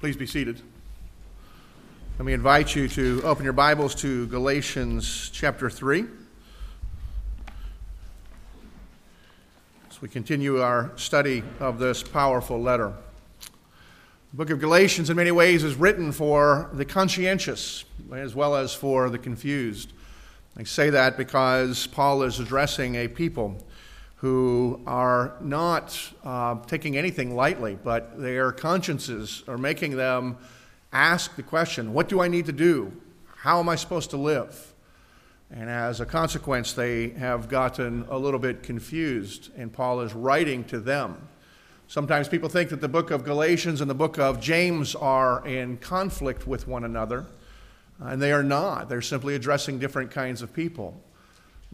Please be seated. Let me invite you to open your Bibles to Galatians chapter 3. As we continue our study of this powerful letter. The book of Galatians, in many ways, is written for the conscientious as well as for the confused. I say that because Paul is addressing a people who are not uh, taking anything lightly, but their consciences are making them ask the question what do I need to do? How am I supposed to live? And as a consequence, they have gotten a little bit confused, and Paul is writing to them. Sometimes people think that the book of Galatians and the book of James are in conflict with one another, and they are not. They're simply addressing different kinds of people.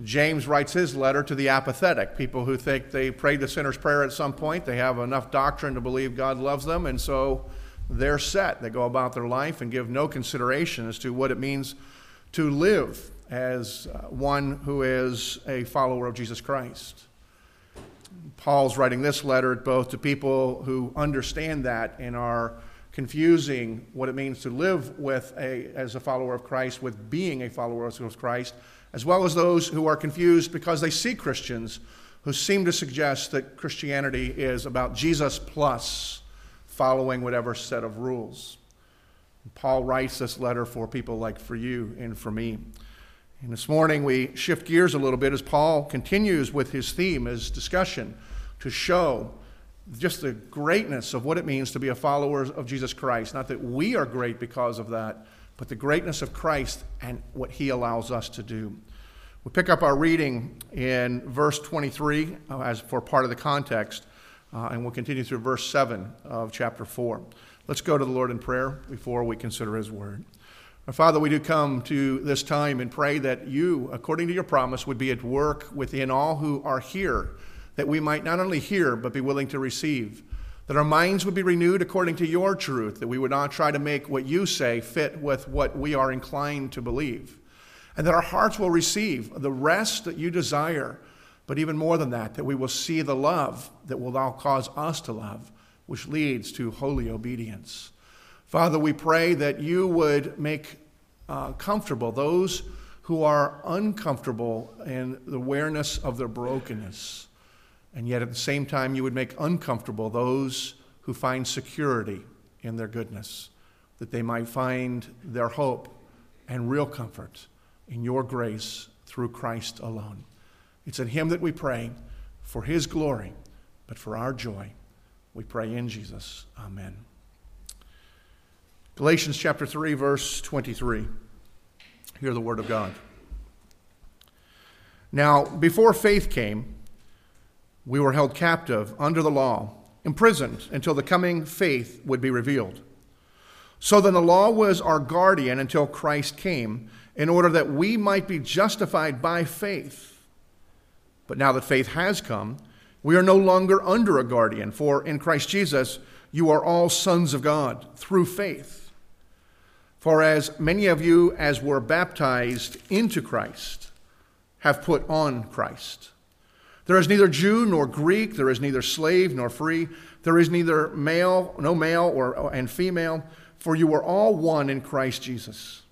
James writes his letter to the apathetic, people who think they prayed the sinner's prayer at some point, they have enough doctrine to believe God loves them, and so they're set. They go about their life and give no consideration as to what it means to live as uh, one who is a follower of Jesus Christ. Paul's writing this letter both to people who understand that and are confusing what it means to live with a, as a follower of Christ with being a follower of Christ as well as those who are confused because they see Christians who seem to suggest that Christianity is about Jesus plus following whatever set of rules. Paul writes this letter for people like for you and for me. And this morning we shift gears a little bit as Paul continues with his theme, his discussion, to show just the greatness of what it means to be a follower of Jesus Christ. Not that we are great because of that, but the greatness of Christ and what he allows us to do. We pick up our reading in verse 23 uh, as for part of the context, uh, and we'll continue through verse 7 of chapter 4. Let's go to the Lord in prayer before we consider his word. Our Father, we do come to this time and pray that you, according to your promise, would be at work within all who are here, that we might not only hear, but be willing to receive that our minds would be renewed according to your truth, that we would not try to make what you say fit with what we are inclined to believe, and that our hearts will receive the rest that you desire, but even more than that, that we will see the love that will now cause us to love, which leads to holy obedience. Father, we pray that you would make uh, comfortable those who are uncomfortable in the awareness of their brokenness and yet at the same time, you would make uncomfortable those who find security in their goodness, that they might find their hope and real comfort in your grace through Christ alone. It's in Him that we pray for His glory, but for our joy. We pray in Jesus. Amen. Galatians chapter 3, verse 23. Hear the word of God. Now, before faith came, we were held captive under the law, imprisoned until the coming faith would be revealed. So then the law was our guardian until Christ came, in order that we might be justified by faith. But now that faith has come, we are no longer under a guardian, for in Christ Jesus you are all sons of God through faith. For as many of you as were baptized into Christ have put on Christ. There is neither Jew nor Greek, there is neither slave nor free, there is neither male, no male or and female, for you are all one in Christ Jesus.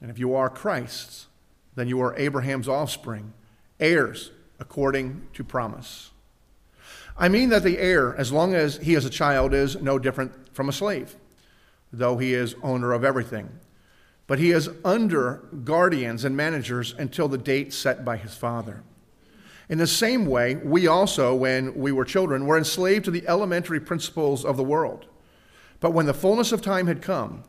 And if you are Christ's, then you are Abraham's offspring, heirs according to promise. I mean that the heir, as long as he is a child, is no different from a slave, though he is owner of everything. But he is under guardians and managers until the date set by his father. In the same way, we also, when we were children, were enslaved to the elementary principles of the world. But when the fullness of time had come,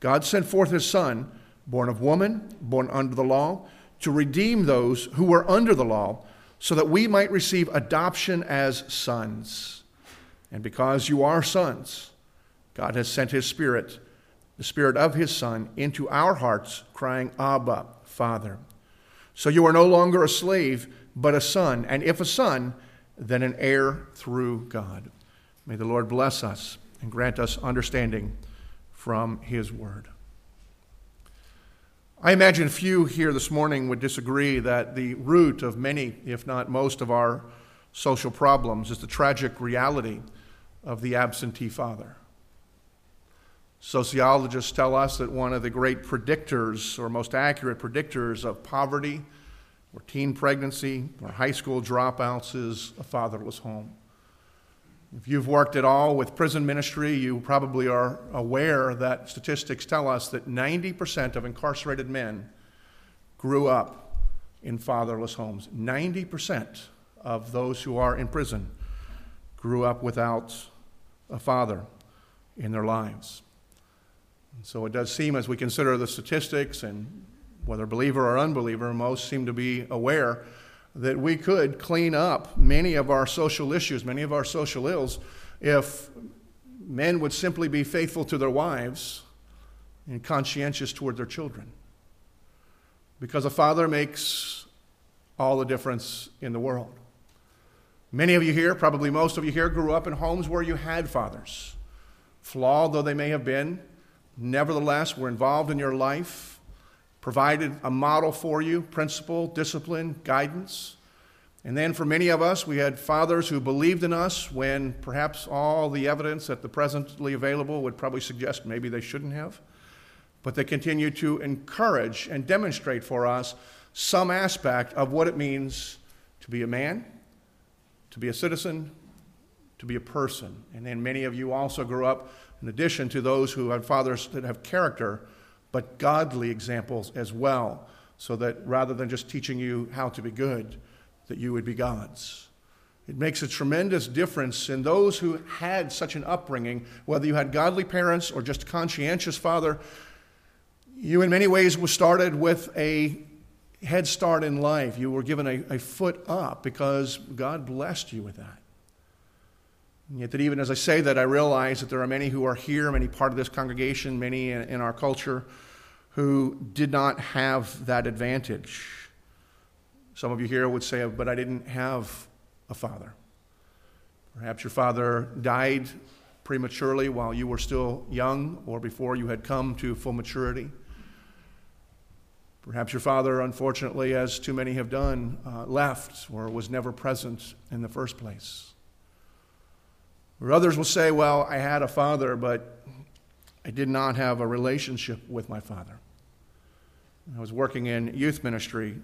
God sent forth his Son, born of woman, born under the law, to redeem those who were under the law, so that we might receive adoption as sons. And because you are sons, God has sent his Spirit, the Spirit of his Son, into our hearts, crying, Abba, Father. So you are no longer a slave but a son, and if a son, then an heir through God. May the Lord bless us and grant us understanding from his word. I imagine few here this morning would disagree that the root of many, if not most, of our social problems is the tragic reality of the absentee father. Sociologists tell us that one of the great predictors or most accurate predictors of poverty or teen pregnancy or high school dropouts is a fatherless home. If you've worked at all with prison ministry, you probably are aware that statistics tell us that 90% of incarcerated men grew up in fatherless homes. 90% of those who are in prison grew up without a father in their lives. And so it does seem, as we consider the statistics and whether believer or unbeliever, most seem to be aware that we could clean up many of our social issues, many of our social ills, if men would simply be faithful to their wives and conscientious toward their children. Because a father makes all the difference in the world. Many of you here, probably most of you here, grew up in homes where you had fathers. Flawed though they may have been, nevertheless were involved in your life provided a model for you principle, discipline, guidance. And then for many of us, we had fathers who believed in us when perhaps all the evidence at the presently available would probably suggest maybe they shouldn't have. But they continue to encourage and demonstrate for us some aspect of what it means to be a man, to be a citizen, to be a person. And then many of you also grew up, in addition to those who had fathers that have character, but godly examples as well, so that rather than just teaching you how to be good, that you would be God's. It makes a tremendous difference in those who had such an upbringing, whether you had godly parents or just a conscientious father. You, in many ways, was started with a head start in life. You were given a, a foot up because God blessed you with that. Yet, that even as I say that, I realize that there are many who are here, many part of this congregation, many in, in our culture, who did not have that advantage. Some of you here would say, but I didn't have a father. Perhaps your father died prematurely while you were still young or before you had come to full maturity. Perhaps your father, unfortunately, as too many have done, uh, left or was never present in the first place. Or others will say, Well, I had a father, but I did not have a relationship with my father. I was working in youth ministry.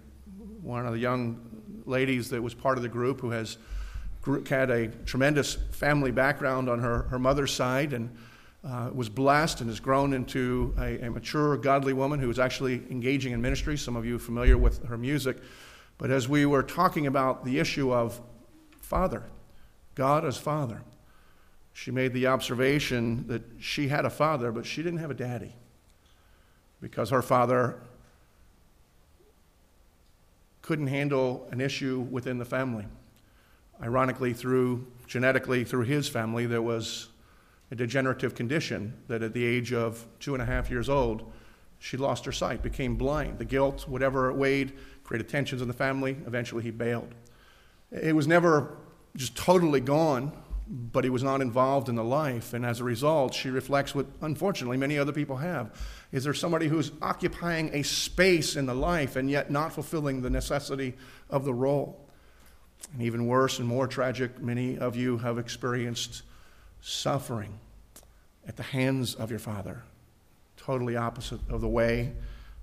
One of the young ladies that was part of the group who has had a tremendous family background on her, her mother's side and uh, was blessed and has grown into a, a, mature, godly woman who is actually engaging in ministry. Some of you familiar with her music. But as we were talking about the issue of Father, God as Father, she made the observation that she had a father, but she didn't have a daddy because her father couldn't handle an issue within the family. Ironically, through genetically, through his family, there was a degenerative condition that at the age of two and a half years old, she lost her sight, became blind. The guilt, whatever it weighed, created tensions in the family. Eventually, he bailed. It was never just totally gone but he was not involved in the life. And as a result, she reflects what unfortunately many other people have. Is there somebody who's occupying a space in the life and yet not fulfilling the necessity of the role? And even worse and more tragic, many of you have experienced suffering at the hands of your father, totally opposite of the way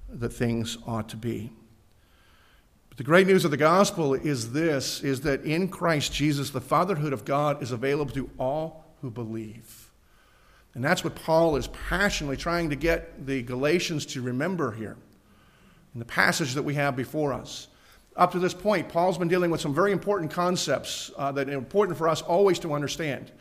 that things ought to be. But the great news of the gospel is this is that in Christ Jesus the fatherhood of God is available to all who believe. And that's what Paul is passionately trying to get the Galatians to remember here in the passage that we have before us. Up to this point, Paul's been dealing with some very important concepts uh, that are important for us always to understand.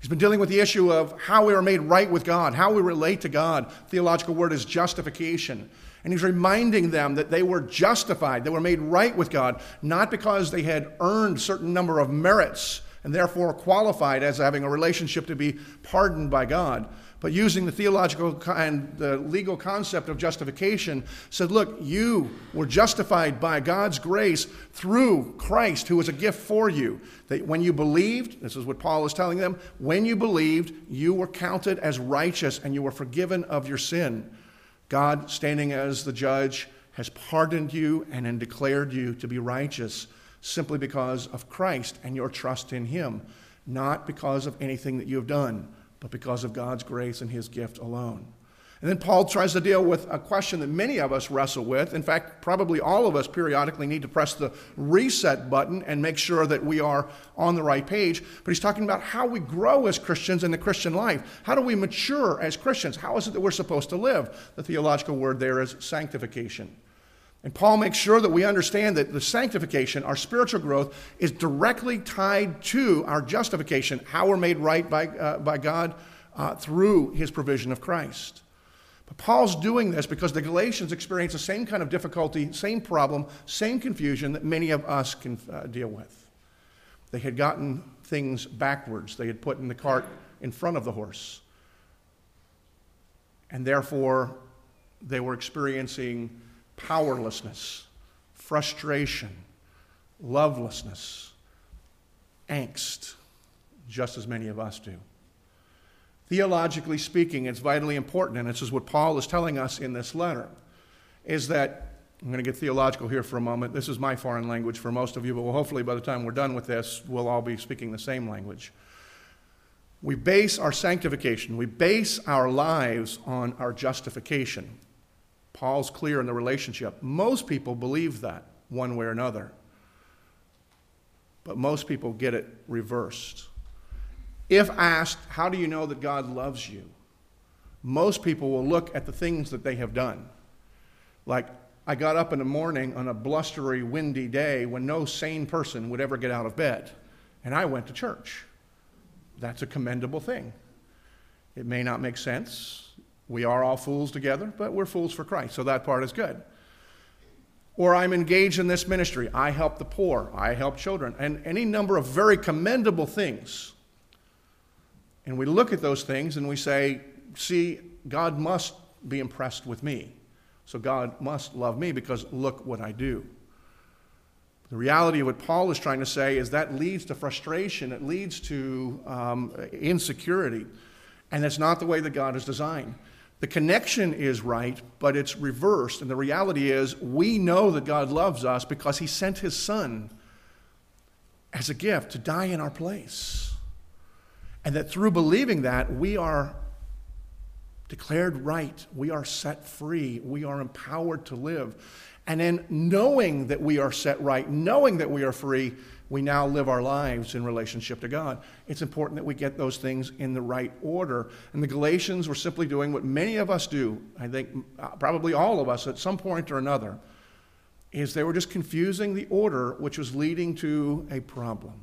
He's been dealing with the issue of how we are made right with God, how we relate to God. Theological word is justification. And he's reminding them that they were justified, they were made right with God, not because they had earned certain number of merits and therefore qualified as having a relationship to be pardoned by God, but using the theological and the legal concept of justification, said, Look, you were justified by God's grace through Christ, who was a gift for you. That when you believed, this is what Paul is telling them, when you believed, you were counted as righteous and you were forgiven of your sin. God, standing as the judge, has pardoned you and then declared you to be righteous simply because of Christ and your trust in Him, not because of anything that you have done. but because of God's grace and his gift alone. And then Paul tries to deal with a question that many of us wrestle with. In fact, probably all of us periodically need to press the reset button and make sure that we are on the right page. But he's talking about how we grow as Christians in the Christian life. How do we mature as Christians? How is it that we're supposed to live? The theological word there is sanctification. And Paul makes sure that we understand that the sanctification, our spiritual growth, is directly tied to our justification, how we're made right by, uh, by God uh, through his provision of Christ. But Paul's doing this because the Galatians experience the same kind of difficulty, same problem, same confusion that many of us can uh, deal with. They had gotten things backwards, they had put in the cart in front of the horse. And therefore, they were experiencing powerlessness, frustration, lovelessness, angst, just as many of us do. Theologically speaking, it's vitally important, and this is what Paul is telling us in this letter, is that I'm going to get theological here for a moment. This is my foreign language for most of you, but hopefully by the time we're done with this, we'll all be speaking the same language. We base our sanctification, we base our lives on our justification. Paul's clear in the relationship. Most people believe that one way or another, but most people get it reversed. If asked, How do you know that God loves you? most people will look at the things that they have done. Like, I got up in the morning on a blustery, windy day when no sane person would ever get out of bed, and I went to church. That's a commendable thing. It may not make sense. We are all fools together, but we're fools for Christ, so that part is good. Or I'm engaged in this ministry. I help the poor. I help children. And any number of very commendable things and we look at those things and we say, see, God must be impressed with me. So God must love me because look what I do. The reality of what Paul is trying to say is that leads to frustration, it leads to um, insecurity. And that's not the way that God is designed. The connection is right, but it's reversed. And the reality is, we know that God loves us because He sent His Son as a gift to die in our place. And that through believing that, we are declared right, we are set free, we are empowered to live. And then knowing that we are set right, knowing that we are free, we now live our lives in relationship to God. It's important that we get those things in the right order. And the Galatians were simply doing what many of us do, I think uh, probably all of us at some point or another, is they were just confusing the order which was leading to a problem.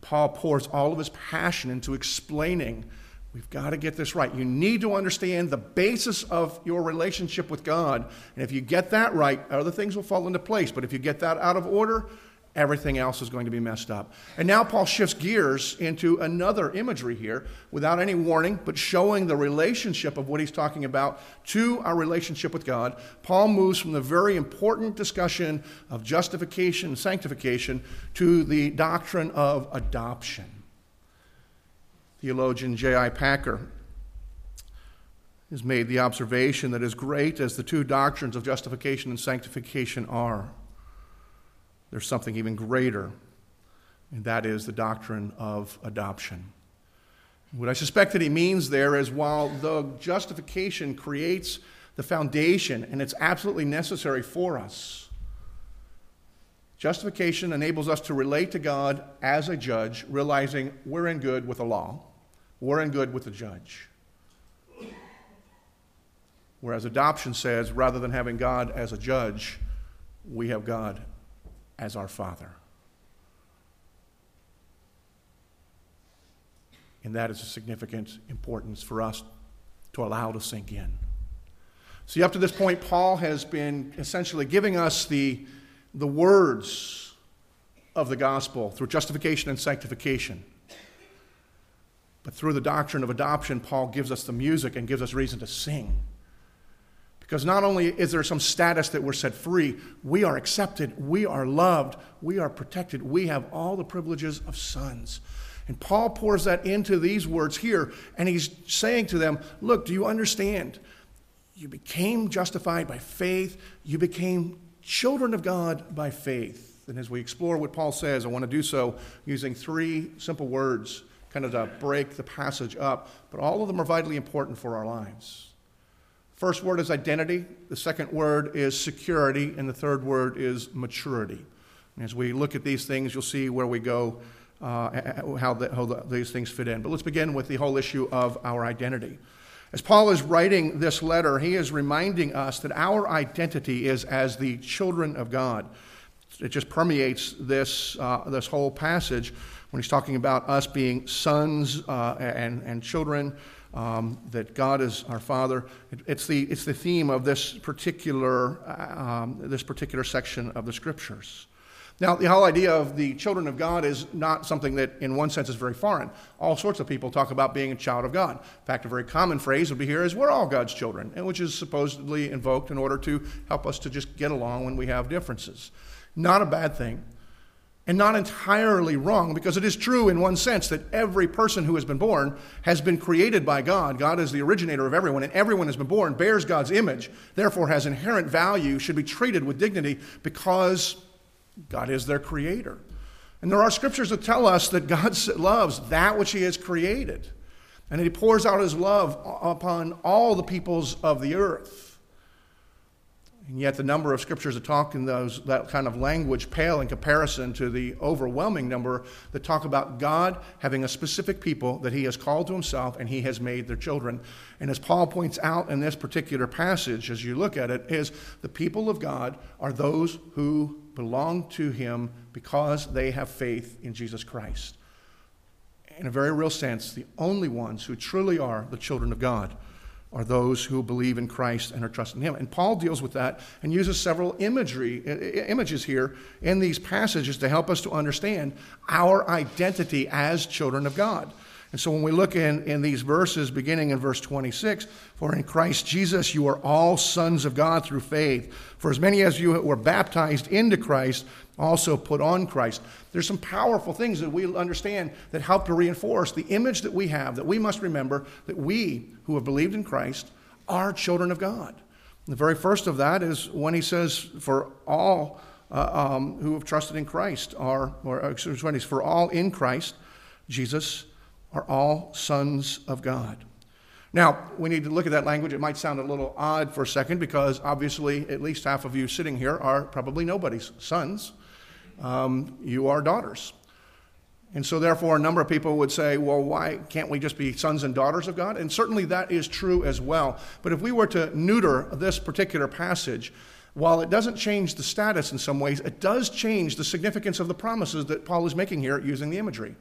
Paul pours all of his passion into explaining we've got to get this right. You need to understand the basis of your relationship with God. And if you get that right, other things will fall into place. But if you get that out of order, everything else is going to be messed up. And now Paul shifts gears into another imagery here without any warning, but showing the relationship of what he's talking about to our relationship with God. Paul moves from the very important discussion of justification and sanctification to the doctrine of adoption. Theologian J.I. Packer has made the observation that as great as the two doctrines of justification and sanctification are, there's something even greater, and that is the doctrine of adoption. What I suspect that he means there is while the justification creates the foundation and it's absolutely necessary for us, justification enables us to relate to God as a judge, realizing we're in good with the law, we're in good with the judge. Whereas adoption says rather than having God as a judge, we have God as our Father. And that is a significant importance for us to allow to sink in. See, up to this point, Paul has been essentially giving us the, the words of the gospel through justification and sanctification. But through the doctrine of adoption, Paul gives us the music and gives us reason to sing. Because not only is there some status that we're set free, we are accepted, we are loved, we are protected, we have all the privileges of sons. And Paul pours that into these words here, and he's saying to them, Look, do you understand? You became justified by faith, you became children of God by faith. And as we explore what Paul says, I want to do so using three simple words kind of to break the passage up, but all of them are vitally important for our lives. First word is identity, the second word is security, and the third word is maturity. As we look at these things, you'll see where we go, uh, how, the, how the, these things fit in. But let's begin with the whole issue of our identity. As Paul is writing this letter, he is reminding us that our identity is as the children of God. It just permeates this, uh, this whole passage when he's talking about us being sons uh, and, and children, um, that God is our Father. It, it's, the, it's the theme of this particular, uh, um, this particular section of the Scriptures. Now, the whole idea of the children of God is not something that, in one sense, is very foreign. All sorts of people talk about being a child of God. In fact, a very common phrase would be here is, we're all God's children, which is supposedly invoked in order to help us to just get along when we have differences. Not a bad thing, and not entirely wrong, because it is true in one sense that every person who has been born has been created by God. God is the originator of everyone, and everyone has been born, bears God's image, therefore has inherent value, should be treated with dignity because God is their creator. And there are scriptures that tell us that God loves that which He has created, and He pours out His love upon all the peoples of the earth. And yet, the number of scriptures that talk in those, that kind of language pale in comparison to the overwhelming number that talk about God having a specific people that He has called to Himself and He has made their children. And as Paul points out in this particular passage, as you look at it, is the people of God are those who belong to Him because they have faith in Jesus Christ. In a very real sense, the only ones who truly are the children of God are those who believe in Christ and are trusting Him. And Paul deals with that and uses several imagery, images here in these passages to help us to understand our identity as children of God. And so when we look in, in these verses, beginning in verse 26, for in Christ Jesus you are all sons of God through faith. For as many as you were baptized into Christ also put on Christ. There's some powerful things that we understand that help to reinforce the image that we have, that we must remember that we who have believed in Christ are children of God. The very first of that is when he says, For all uh, um, who have trusted in Christ are, or excuse me, for all in Christ, Jesus are all sons of God. Now, we need to look at that language. It might sound a little odd for a second because obviously, at least half of you sitting here are probably nobody's sons. Um, you are daughters. And so, therefore, a number of people would say, well, why can't we just be sons and daughters of God? And certainly that is true as well. But if we were to neuter this particular passage, while it doesn't change the status in some ways, it does change the significance of the promises that Paul is making here using the imagery.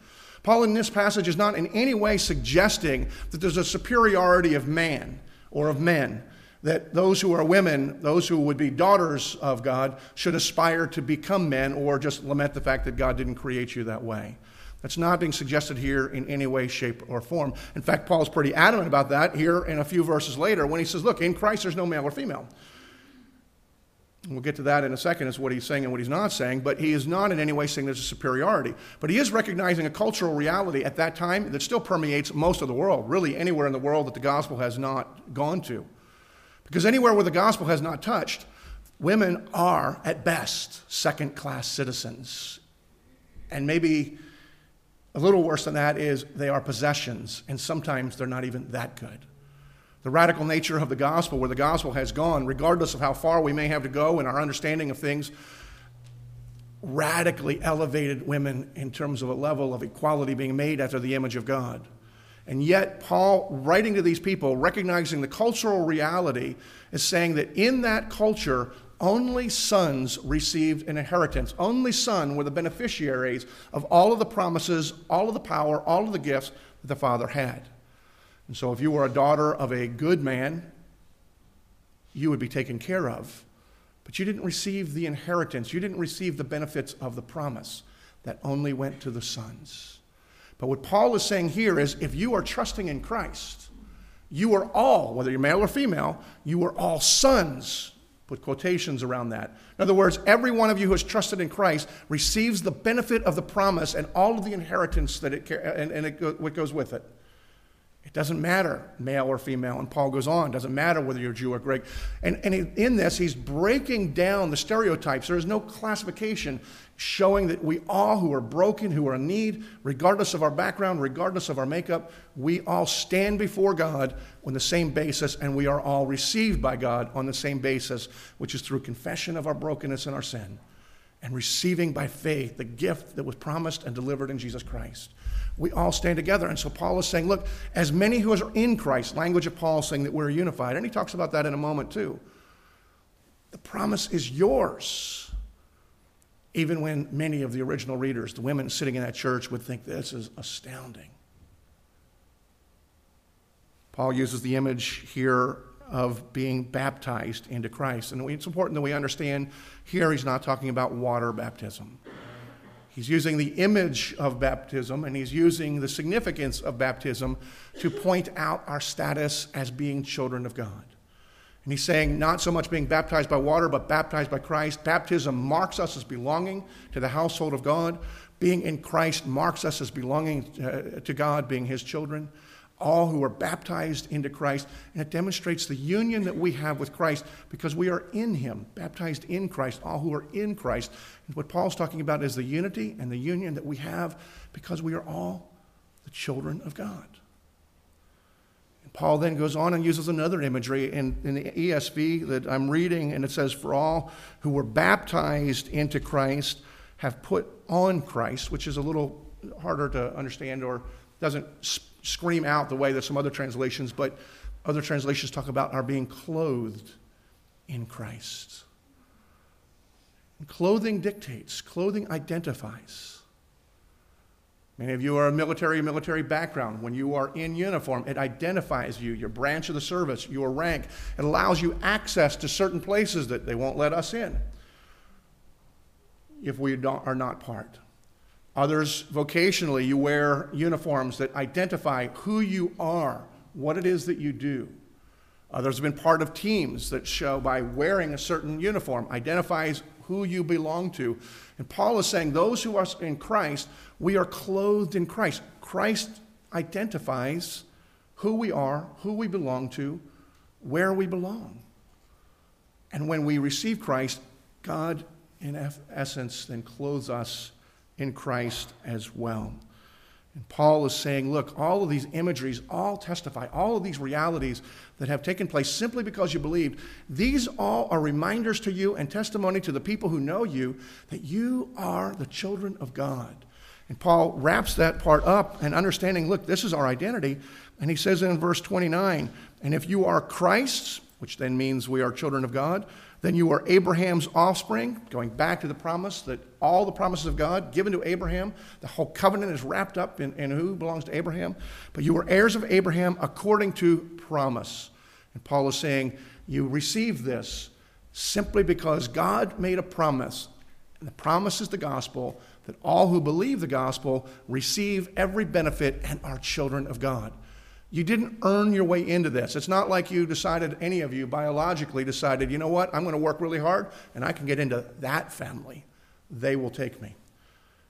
Paul, in this passage, is not in any way suggesting that there's a superiority of man or of men, that those who are women, those who would be daughters of God, should aspire to become men or just lament the fact that God didn't create you that way. That's not being suggested here in any way, shape, or form. In fact, Paul's pretty adamant about that here in a few verses later when he says, Look, in Christ there's no male or female. We'll get to that in a second as what he's saying and what he's not saying, but he is not in any way saying there's a superiority. But he is recognizing a cultural reality at that time that still permeates most of the world, really anywhere in the world that the gospel has not gone to. Because anywhere where the gospel has not touched, women are, at best, second class citizens. And maybe a little worse than that is they are possessions, and sometimes they're not even that good the radical nature of the gospel, where the gospel has gone, regardless of how far we may have to go in our understanding of things, radically elevated women in terms of a level of equality being made after the image of God. And yet, Paul, writing to these people, recognizing the cultural reality, is saying that in that culture, only sons received an inheritance. Only sons were the beneficiaries of all of the promises, all of the power, all of the gifts that the Father had. And so, if you were a daughter of a good man, you would be taken care of. But you didn't receive the inheritance, you didn't receive the benefits of the promise that only went to the sons. But what Paul is saying here is if you are trusting in Christ, you are all, whether you're male or female, you are all sons. Put quotations around that. In other words, every one of you who has trusted in Christ receives the benefit of the promise and all of the inheritance that it and, and it, what goes with it. It doesn't matter, male or female. And Paul goes on, doesn't matter whether you're Jew or Greek. And, and in this, he's breaking down the stereotypes. There is no classification showing that we all who are broken, who are in need, regardless of our background, regardless of our makeup, we all stand before God on the same basis, and we are all received by God on the same basis, which is through confession of our brokenness and our sin, and receiving by faith the gift that was promised and delivered in Jesus Christ we all stand together. And so Paul is saying, look, as many who are in Christ, language of Paul saying that we're unified, and he talks about that in a moment too. The promise is yours. Even when many of the original readers, the women sitting in that church, would think this is astounding. Paul uses the image here of being baptized into Christ. And it's important that we understand here he's not talking about water baptism. He's using the image of baptism and he's using the significance of baptism to point out our status as being children of God. And he's saying not so much being baptized by water, but baptized by Christ. Baptism marks us as belonging to the household of God. Being in Christ marks us as belonging uh, to God, being his children all who are baptized into Christ. And it demonstrates the union that we have with Christ because we are in Him, baptized in Christ, all who are in Christ. And what Paul's talking about is the unity and the union that we have because we are all the children of God. Paul then goes on and uses another imagery in, in the ESV that I'm reading, and it says, For all who were baptized into Christ have put on Christ, which is a little harder to understand or doesn't scream out the way that some other translations, but other translations talk about our being clothed in Christ. And clothing dictates, clothing identifies. Many of you are a military, military background. When you are in uniform, it identifies you, your branch of the service, your rank. It allows you access to certain places that they won't let us in if we are not part. Others, vocationally, you wear uniforms that identify who you are, what it is that you do. Others have been part of teams that show by wearing a certain uniform, identifies who you belong to. And Paul is saying, those who are in Christ, we are clothed in Christ. Christ identifies who we are, who we belong to, where we belong. And when we receive Christ, God, in essence, then clothes us in Christ as well. And Paul is saying, look, all of these imageries all testify, all of these realities that have taken place simply because you believed, these all are reminders to you and testimony to the people who know you that you are the children of God. And Paul wraps that part up and understanding, look, this is our identity. And he says in verse 29, and if you are Christ's, which then means we are children of God, then you are Abraham's offspring, going back to the promise that all the promises of God given to Abraham, the whole covenant is wrapped up in, in who belongs to Abraham. But you are heirs of Abraham according to promise. And Paul is saying, you receive this simply because God made a promise. And the promise is the gospel that all who believe the gospel receive every benefit and are children of God. You didn't earn your way into this. It's not like you decided, any of you biologically decided, you know what, I'm going to work really hard and I can get into that family. They will take me.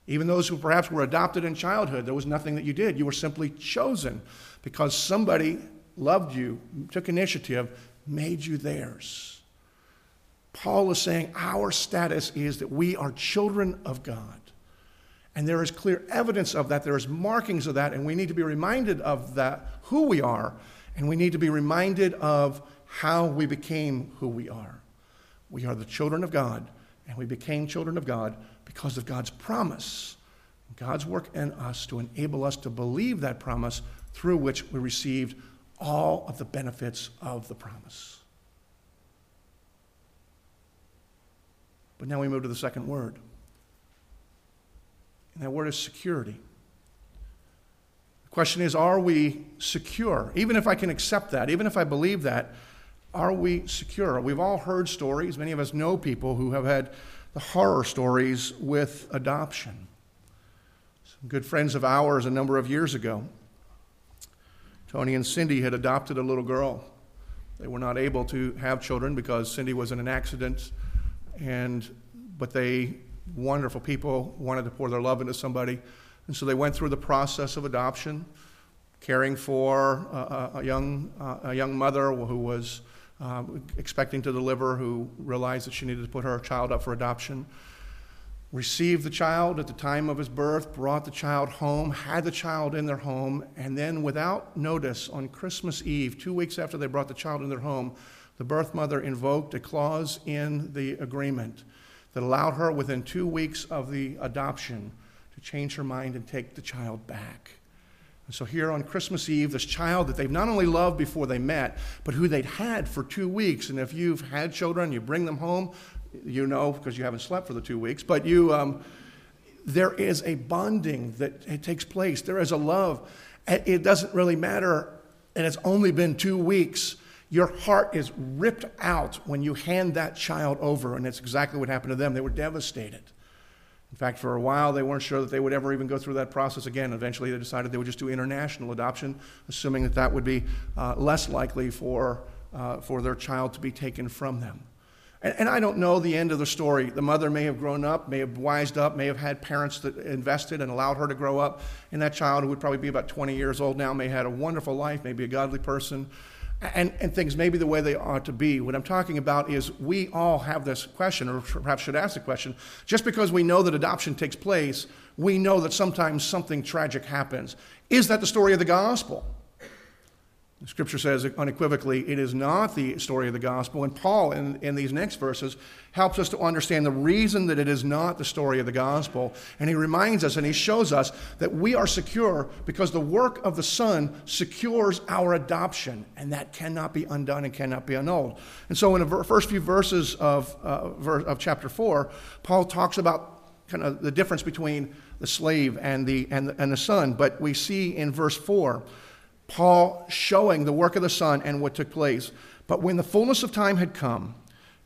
Even those who perhaps were adopted in childhood, there was nothing that you did. You were simply chosen because somebody loved you, took initiative, made you theirs. Paul is saying our status is that we are children of God. And there is clear evidence of that. There is markings of that, and we need to be reminded of that, who we are, and we need to be reminded of how we became who we are. We are the children of God, and we became children of God because of God's promise. God's work in us to enable us to believe that promise through which we received all of the benefits of the promise. But now we move to the second word. And that word is security. The question is are we secure? Even if I can accept that, even if I believe that, are we secure? We've all heard stories. Many of us know people who have had the horror stories with adoption. Some good friends of ours a number of years ago, Tony and Cindy had adopted a little girl. They were not able to have children because Cindy was in an accident, and but they wonderful people wanted to pour their love into somebody. And so they went through the process of adoption. caring for a, a young, a young mother who was uh, expecting to deliver, who realized that she needed to put her child up for adoption. Received the child at the time of his birth, brought the child home, had the child in their home, and then, without notice, on Christmas Eve, two weeks after they brought the child in their home, the birth mother invoked a clause in the agreement that allowed her, within two weeks of the adoption, to change her mind and take the child back. And so, here on Christmas Eve, this child that they've not only loved before they met, but who they'd had for two weeks. And if you've had children, you bring them home, you know, because you haven't slept for the two weeks, but you, um, there is a bonding that takes place. There is a love. It doesn't really matter, and it's only been two weeks. Your heart is ripped out when you hand that child over, and it's exactly what happened to them. They were devastated. In fact, for a while, they weren't sure that they would ever even go through that process again. Eventually, they decided they would just do international adoption, assuming that that would be uh, less likely for, uh, for their child to be taken from them. And, and, I don't know the end of the story. The mother may have grown up, may have wised up, may have had parents that invested and allowed her to grow up. And that child, who would probably be about 20 years old now, may have had a wonderful life, may be a godly person and, and things maybe the way they ought to be. What I'm talking about is we all have this question, or perhaps should ask the question just because we know that adoption takes place, we know that sometimes something tragic happens. Is that the story of the gospel? The scripture says unequivocally, it is not the story of the gospel. And Paul, in, in these next verses, helps us to understand the reason that it is not the story of the gospel. And he reminds us and he shows us that we are secure because the work of the Son secures our adoption. And that cannot be undone and cannot be annulled. And so, in the first few verses of, uh, of chapter 4, Paul talks about kind of the difference between the slave and the, and the, and the son. But we see in verse 4, Paul showing the work of the Son and what took place. But when the fullness of time had come,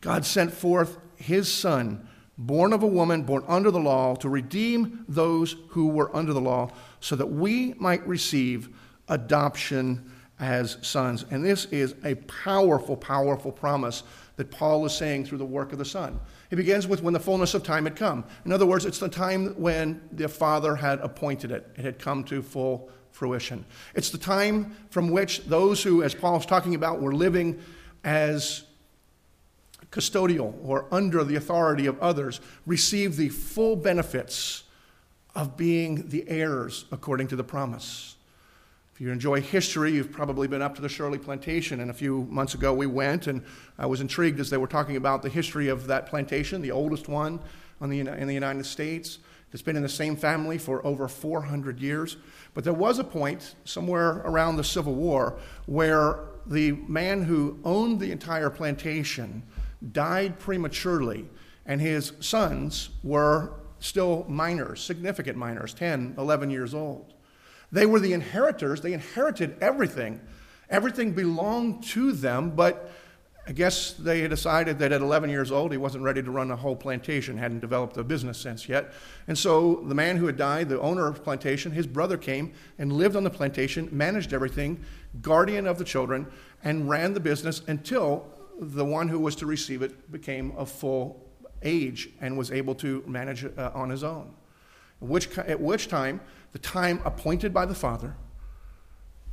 God sent forth his Son, born of a woman, born under the law, to redeem those who were under the law, so that we might receive adoption as sons. And this is a powerful, powerful promise that Paul is saying through the work of the Son. It begins with when the fullness of time had come. In other words, it's the time when the Father had appointed it, it had come to full fruition. It's the time from which those who, as Paul is talking about, were living as custodial or under the authority of others, receive the full benefits of being the heirs according to the promise. If you enjoy history, you've probably been up to the Shirley Plantation. And a few months ago, we went, and I was intrigued as they were talking about the history of that plantation, the oldest one the, in the United States. It's been in the same family for over 400 years. But there was a point somewhere around the Civil War where the man who owned the entire plantation died prematurely, and his sons were still minors, significant minors, 10, 11 years old. They were the inheritors, they inherited everything. Everything belonged to them, but I guess they had decided that at 11 years old, he wasn't ready to run a whole plantation, hadn't developed a business sense yet. And so the man who had died, the owner of the plantation, his brother came and lived on the plantation, managed everything, guardian of the children, and ran the business until the one who was to receive it became of full age and was able to manage it uh, on his own. Which, at which time, the time appointed by the father,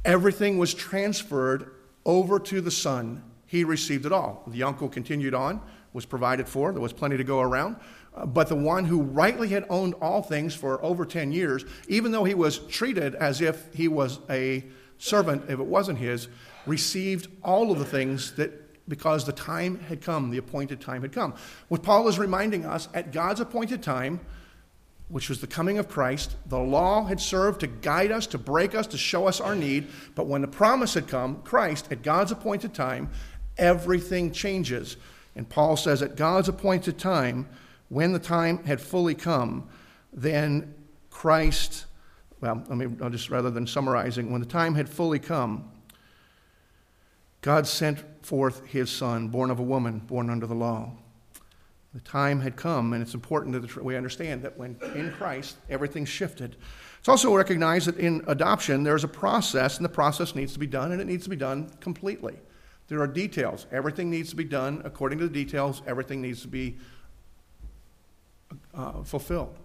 everything was transferred over to the son he received it all. The uncle continued on, was provided for, there was plenty to go around. Uh, but the one who rightly had owned all things for over 10 years, even though he was treated as if he was a servant, if it wasn't his, received all of the things that because the time had come, the appointed time had come. What Paul is reminding us at God's appointed time, which was the coming of Christ, the law had served to guide us, to break us, to show us our need. But when the promise had come, Christ, at God's appointed time, everything changes. And Paul says, at God's appointed time, when the time had fully come, then Christ, well, I mean, I'll just rather than summarizing, when the time had fully come, God sent forth his son, born of a woman, born under the law. The time had come, and it's important that we understand that when in Christ everything shifted. It's also recognized that in adoption there's a process, and the process needs to be done, and it needs to be done completely. There are details. Everything needs to be done according to the details, everything needs to be uh, fulfilled.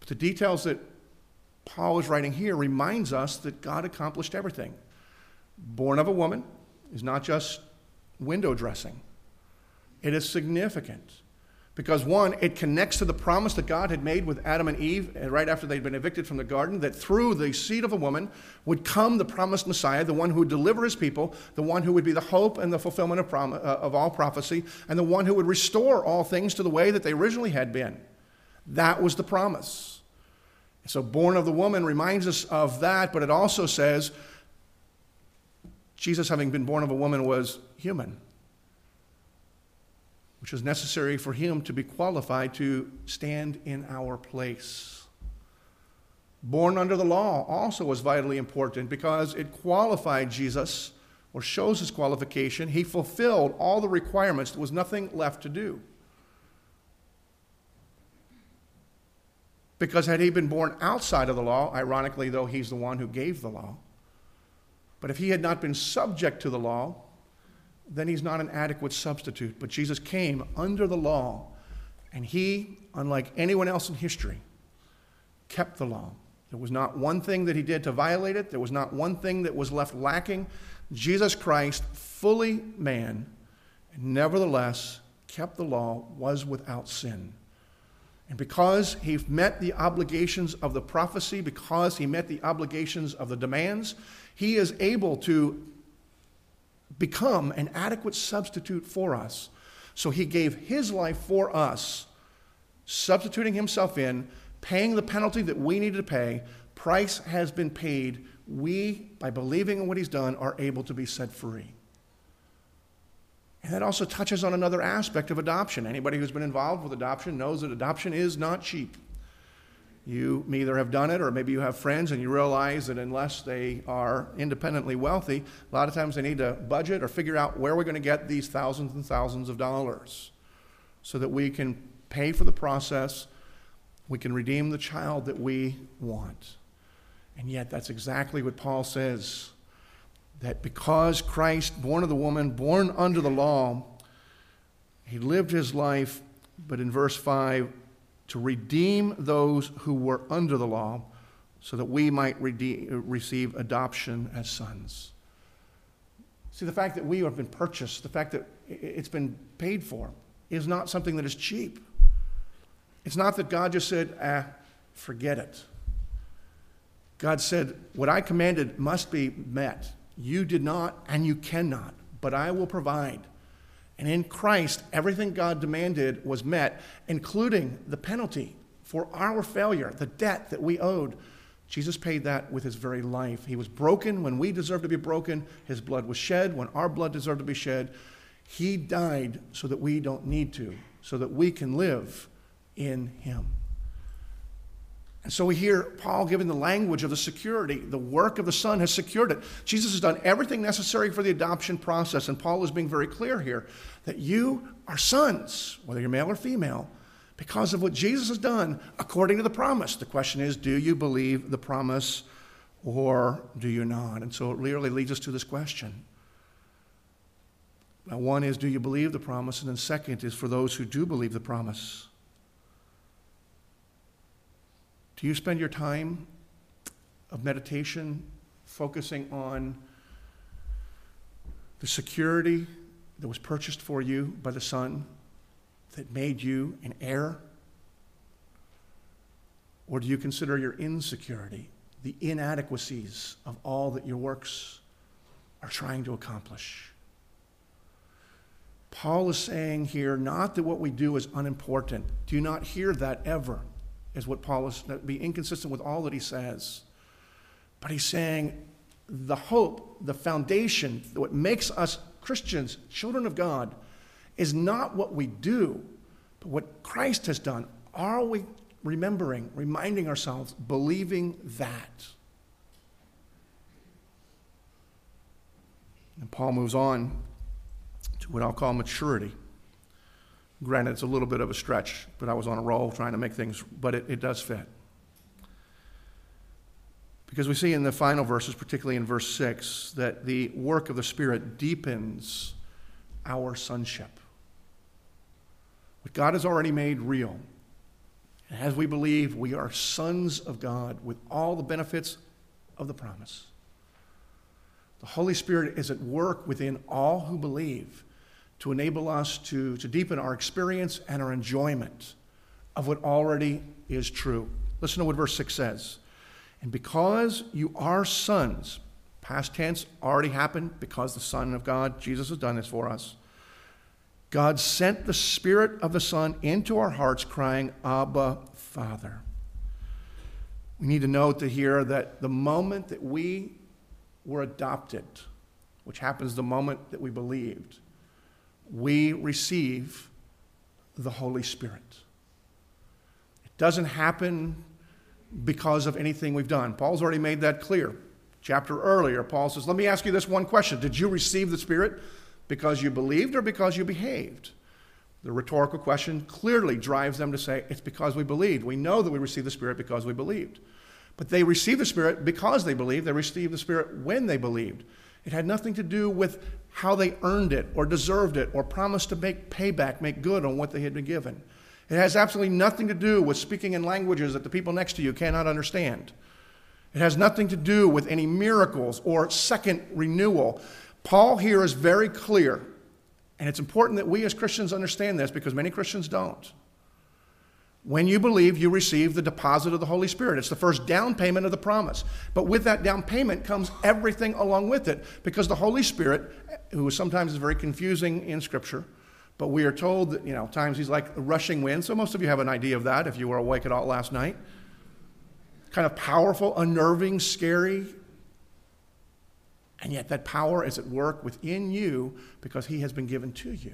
But the details that Paul is writing here reminds us that God accomplished everything. Born of a woman is not just window dressing, it is significant. Because, one, it connects to the promise that God had made with Adam and Eve uh, right after they'd been evicted from the garden, that through the seed of a woman would come the promised Messiah, the one who would deliver his people, the one who would be the hope and the fulfillment of, prom- uh, of all prophecy, and the one who would restore all things to the way that they originally had been. That was the promise. So, born of the woman reminds us of that, but it also says Jesus, having been born of a woman, was human which was necessary for him to be qualified to stand in our place. Born under the law also was vitally important because it qualified Jesus or shows his qualification. He fulfilled all the requirements, there was nothing left to do. Because had he been born outside of the law, ironically, though he's the one who gave the law, but if he had not been subject to the law, then he's not an adequate substitute. But Jesus came under the law, and he, unlike anyone else in history, kept the law. There was not one thing that he did to violate it, there was not one thing that was left lacking. Jesus Christ, fully man, nevertheless kept the law, was without sin. And because he met the obligations of the prophecy, because he met the obligations of the demands, he is able to become an adequate substitute for us. So he gave his life for us, substituting himself in, paying the penalty that we needed to pay. Price has been paid. We, by believing in what he's done, are able to be set free. And that also touches on another aspect of adoption. Anybody who's been involved with adoption knows that adoption is not cheap. You either have done it or maybe you have friends and you realize that unless they are independently wealthy, a lot of times they need to budget or figure out where we're going to get these thousands and thousands of dollars so that we can pay for the process, we can redeem the child that we want. And yet, that's exactly what Paul says that because Christ, born of the woman, born under the law, he lived his life, but in verse 5, to redeem those who were under the law so that we might redeem, receive adoption as sons. See, the fact that we have been purchased, the fact that it's been paid for, is not something that is cheap. It's not that God just said, ah, forget it. God said, What I commanded must be met. You did not, and you cannot, but I will provide. And in Christ, everything God demanded was met, including the penalty for our failure, the debt that we owed. Jesus paid that with his very life. He was broken when we deserved to be broken. His blood was shed when our blood deserved to be shed. He died so that we don't need to, so that we can live in him. And so we hear Paul giving the language of the security. The work of the Son has secured it. Jesus has done everything necessary for the adoption process, and Paul is being very clear here that you are sons, whether you're male or female, because of what Jesus has done according to the promise. The question is do you believe the promise or do you not? And so it really leads us to this question. Now, one is do you believe the promise? And then, second is for those who do believe the promise. Do you spend your time of meditation focusing on the security that was purchased for you by the Son that made you an heir? Or do you consider your insecurity, the inadequacies of all that your works are trying to accomplish? Paul is saying here not that what we do is unimportant. Do not hear that ever is what Paul is, be inconsistent with all that he says. But he's saying the hope, the foundation, what makes us Christians, children of God, is not what we do, but what Christ has done. Are we remembering, reminding ourselves, believing that? And Paul moves on to what I'll call maturity. Granted, it's a little bit of a stretch, but I was on a roll trying to make things, but it, it does fit. Because we see in the final verses, particularly in verse 6, that the work of the Spirit deepens our sonship. What God has already made real, And as we believe, we are sons of God with all the benefits of the promise. The Holy Spirit is at work within all who believe to enable us to, to deepen our experience and our enjoyment of what already is true. Listen to what verse 6 says. And because you are sons, past tense already happened because the Son of God, Jesus, has done this for us. God sent the Spirit of the Son into our hearts, crying, Abba, Father. We need to note to here that the moment that we were adopted, which happens the moment that we believed, we receive the Holy Spirit. It doesn't happen because of anything we've done. Paul's already made that clear. Chapter earlier, Paul says, Let me ask you this one question Did you receive the Spirit because you believed or because you behaved? The rhetorical question clearly drives them to say, It's because we believed. We know that we received the Spirit because we believed. But they received the Spirit because they believed. They received the Spirit when they believed. It had nothing to do with how they earned it or deserved it or promised to make payback, make good on what they had been given. It has absolutely nothing to do with speaking in languages that the people next to you cannot understand. It has nothing to do with any miracles or second renewal. Paul here is very clear, and it's important that we as Christians understand this because many Christians don't. When you believe, you receive the deposit of the Holy Spirit. It's the first down payment of the promise. But with that down payment comes everything along with it because the Holy Spirit, who sometimes is very confusing in Scripture, but we are told that, you know, times he's like a rushing wind. So most of you have an idea of that if you were awake at all last night. Kind of powerful, unnerving, scary. And yet that power is at work within you because he has been given to you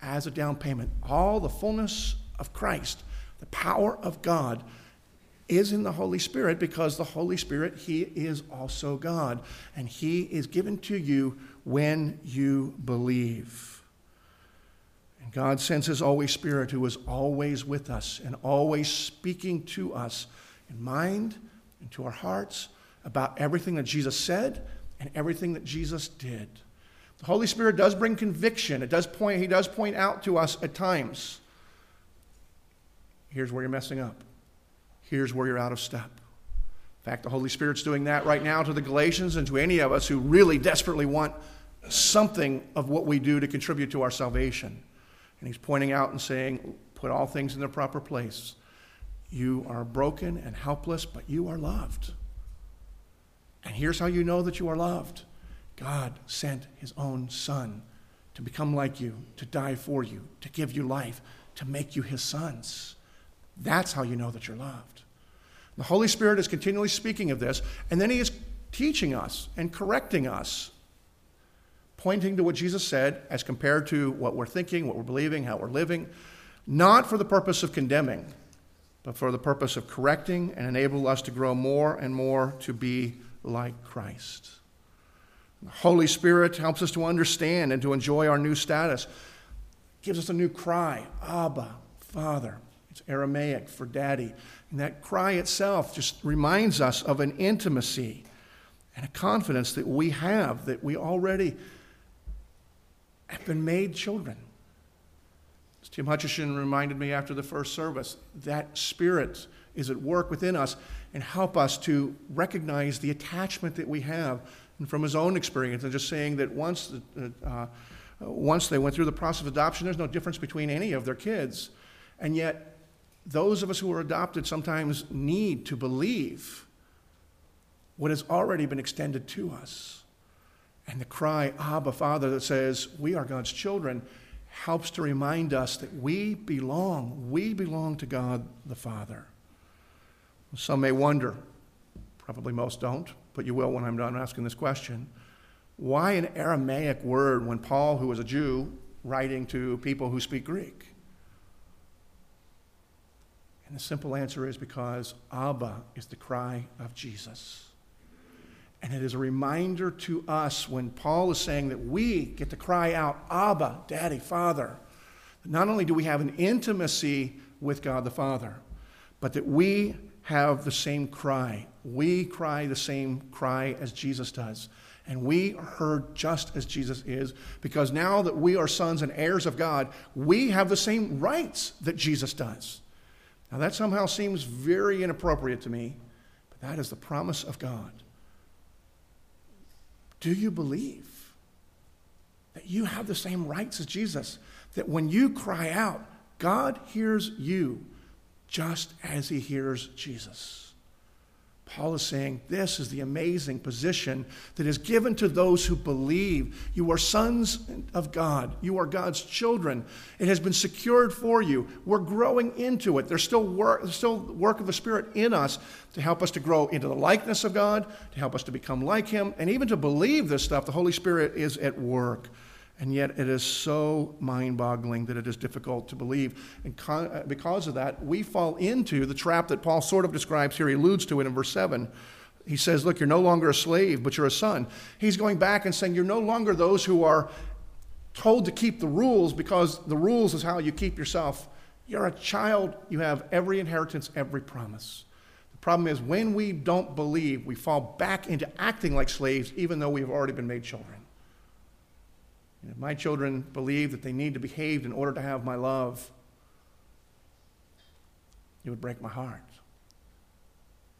as a down payment. All the fullness of Christ the power of God is in the Holy Spirit because the Holy Spirit, He is also God. And He is given to you when you believe. And God sends His always Spirit who is always with us and always speaking to us in mind and to our hearts about everything that Jesus said and everything that Jesus did. The Holy Spirit does bring conviction. It does point, he does point out to us at times Here's where you're messing up. Here's where you're out of step. In fact, the Holy Spirit's doing that right now to the Galatians and to any of us who really desperately want something of what we do to contribute to our salvation. And he's pointing out and saying, put all things in their proper place. You are broken and helpless, but you are loved. And here's how you know that you are loved God sent his own Son to become like you, to die for you, to give you life, to make you his sons. That's how you know that you're loved. The Holy Spirit is continually speaking of this, and then He is teaching us and correcting us, pointing to what Jesus said as compared to what we're thinking, what we're believing, how we're living, not for the purpose of condemning, but for the purpose of correcting and enable us to grow more and more to be like Christ. The Holy Spirit helps us to understand and to enjoy our new status, gives us a new cry Abba, Father. It's Aramaic for daddy. And that cry itself just reminds us of an intimacy and a confidence that we have, that we already have been made children. As Tim Hutchison reminded me after the first service, that spirit is at work within us and help us to recognize the attachment that we have. And from his own experience, and just saying that once, uh, once they went through the process of adoption, there's no difference between any of their kids. And yet, those of us who are adopted sometimes need to believe what has already been extended to us. And the cry, Abba, Father, that says, We are God's children, helps to remind us that we belong. We belong to God the Father. Some may wonder, probably most don't, but you will when I'm done asking this question. Why an Aramaic word when Paul, who was a Jew, writing to people who speak Greek? And the simple answer is because Abba is the cry of Jesus. And it is a reminder to us when Paul is saying that we get to cry out, Abba, Daddy, Father. Not only do we have an intimacy with God the Father, but that we have the same cry. We cry the same cry as Jesus does. And we are heard just as Jesus is, because now that we are sons and heirs of God, we have the same rights that Jesus does. Now, that somehow seems very inappropriate to me, but that is the promise of God. Do you believe that you have the same rights as Jesus? That when you cry out, God hears you just as he hears Jesus. Paul is saying this is the amazing position that is given to those who believe. You are sons of God. You are God's children. It has been secured for you. We're growing into it. There's still work, there's still work of the Spirit in us to help us to grow into the likeness of God, to help us to become like Him, and even to believe this stuff. The Holy Spirit is at work. And yet it is so mind boggling that it is difficult to believe. And uh, because of that, we fall into the trap that Paul sort of describes here. He alludes to it in verse 7. He says, Look, you're no longer a slave, but you're a son. He's going back and saying, You're no longer those who are told to keep the rules because the rules is how you keep yourself. You're a child. You have every inheritance, every promise. The problem is when we don't believe, we fall back into acting like slaves, even though we've already been made children. And if my children believe that they need to behave in order to have my love, it would break my heart.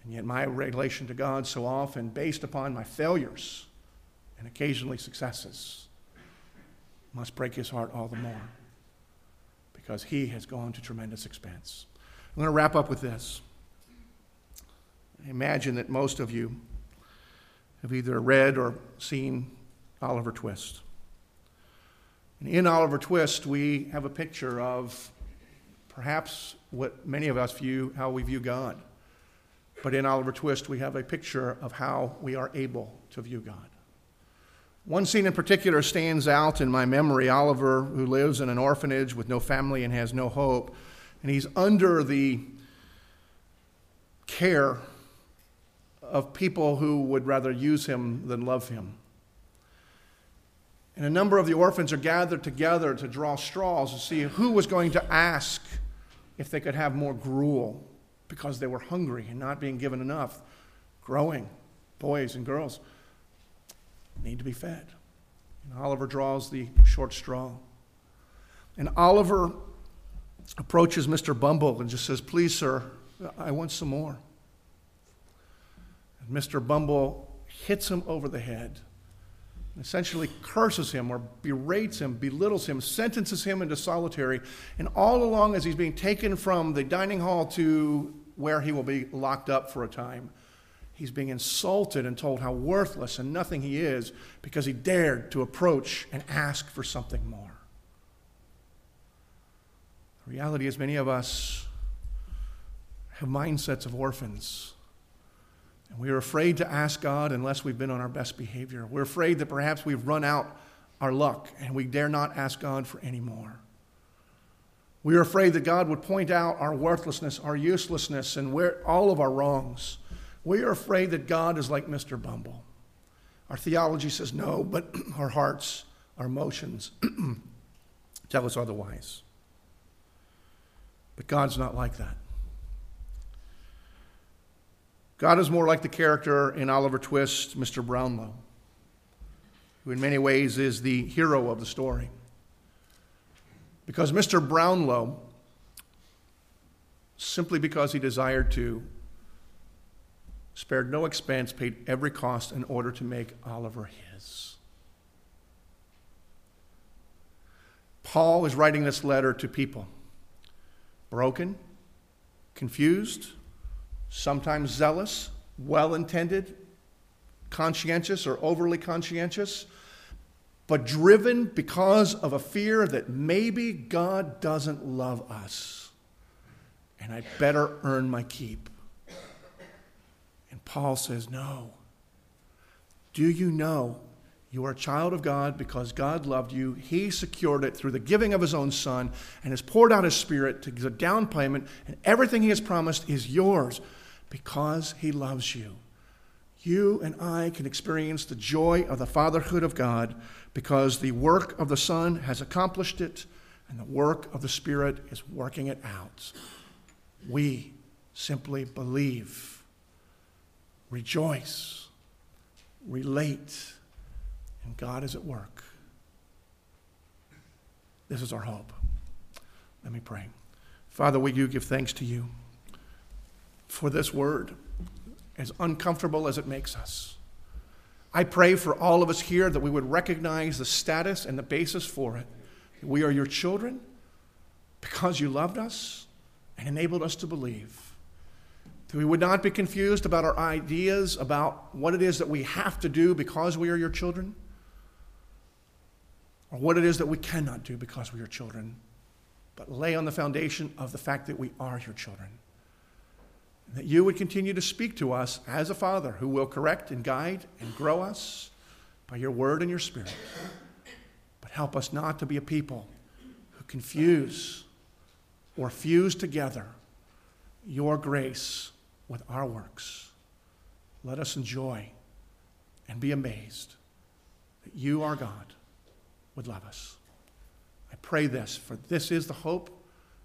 And yet, my relation to God, so often based upon my failures and occasionally successes, must break his heart all the more because he has gone to tremendous expense. I'm going to wrap up with this. I imagine that most of you have either read or seen Oliver Twist. And in Oliver Twist, we have a picture of perhaps what many of us view, how we view God. But in Oliver Twist, we have a picture of how we are able to view God. One scene in particular stands out in my memory Oliver, who lives in an orphanage with no family and has no hope, and he's under the care of people who would rather use him than love him. And a number of the orphans are gathered together to draw straws to see who was going to ask if they could have more gruel because they were hungry and not being given enough. Growing boys and girls need to be fed. And Oliver draws the short straw. And Oliver approaches Mr. Bumble and just says, Please, sir, I want some more. And Mr. Bumble hits him over the head essentially curses him or berates him, belittles him, sentences him into solitary. And all along, as he's being taken from the dining hall to where he will be locked up for a time, he's being insulted and told how worthless and nothing he is because he dared to approach and ask for something more. The reality is, many of us have mindsets of orphans and we are afraid to ask God unless we've been on our best behavior. We're afraid that perhaps we've run out our luck and we dare not ask God for any more. We are afraid that God would point out our worthlessness, our uselessness, and where, all of our wrongs. We are afraid that God is like Mr. Bumble. Our theology says no, but our hearts, our emotions tell us otherwise. But God's not like that. God is more like the character in Oliver Twist, Mr. Brownlow, who in many ways is the hero of the story. Because Mr. Brownlow, simply because he desired to, spared no expense, paid every cost in order to make Oliver his. Paul is writing this letter to people broken, confused, sometimes zealous, well intended, conscientious or overly conscientious, but driven because of a fear that maybe God doesn't love us and I better earn my keep. And Paul says, No. Do you know you are a child of God because God loved you. He secured it through the giving of His own Son and has poured out His Spirit to a down payment, and everything He has promised is yours because He loves you. You and I can experience the joy of the fatherhood of God because the work of the Son has accomplished it and the work of the Spirit is working it out. We simply believe, rejoice, relate, and God is at work. This is our hope. Let me pray. Father, we do give thanks to you for this word, as uncomfortable as it makes us. I pray for all of us here that we would recognize the status and the basis for it. We are your children because you loved us and enabled us to believe. That we would not be confused about our ideas about what it is that we have to do because we are your children, or what it is that we cannot do because we are children, but lay on the foundation of the fact that we are your children. That you would continue to speak to us as a father who will correct and guide and grow us by your word and your spirit. But help us not to be a people who confuse or fuse together your grace with our works. Let us enjoy and be amazed that you, our God, would love us. I pray this, for this is the hope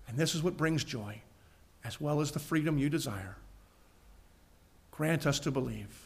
and this is what brings joy, as well as the freedom you desire. Grant us to believe